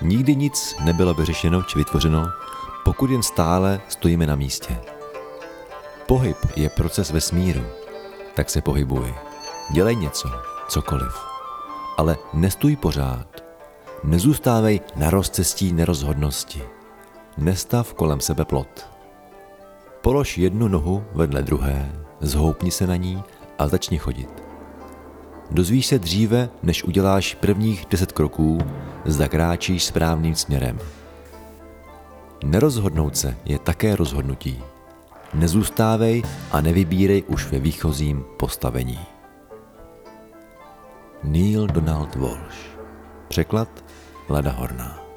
Nikdy nic nebylo vyřešeno či vytvořeno, pokud jen stále stojíme na místě. Pohyb je proces vesmíru, tak se pohybuj. Dělej něco, cokoliv. Ale nestůj pořád. Nezůstávej na rozcestí nerozhodnosti. Nestav kolem sebe plot. Polož jednu nohu vedle druhé, zhoupni se na ní a začni chodit. Dozvíš se dříve, než uděláš prvních deset kroků, zda kráčíš správným směrem. Nerozhodnout se je také rozhodnutí. Nezůstávej a nevybírej už ve výchozím postavení. Neil Donald Walsh Překlad Lada Horná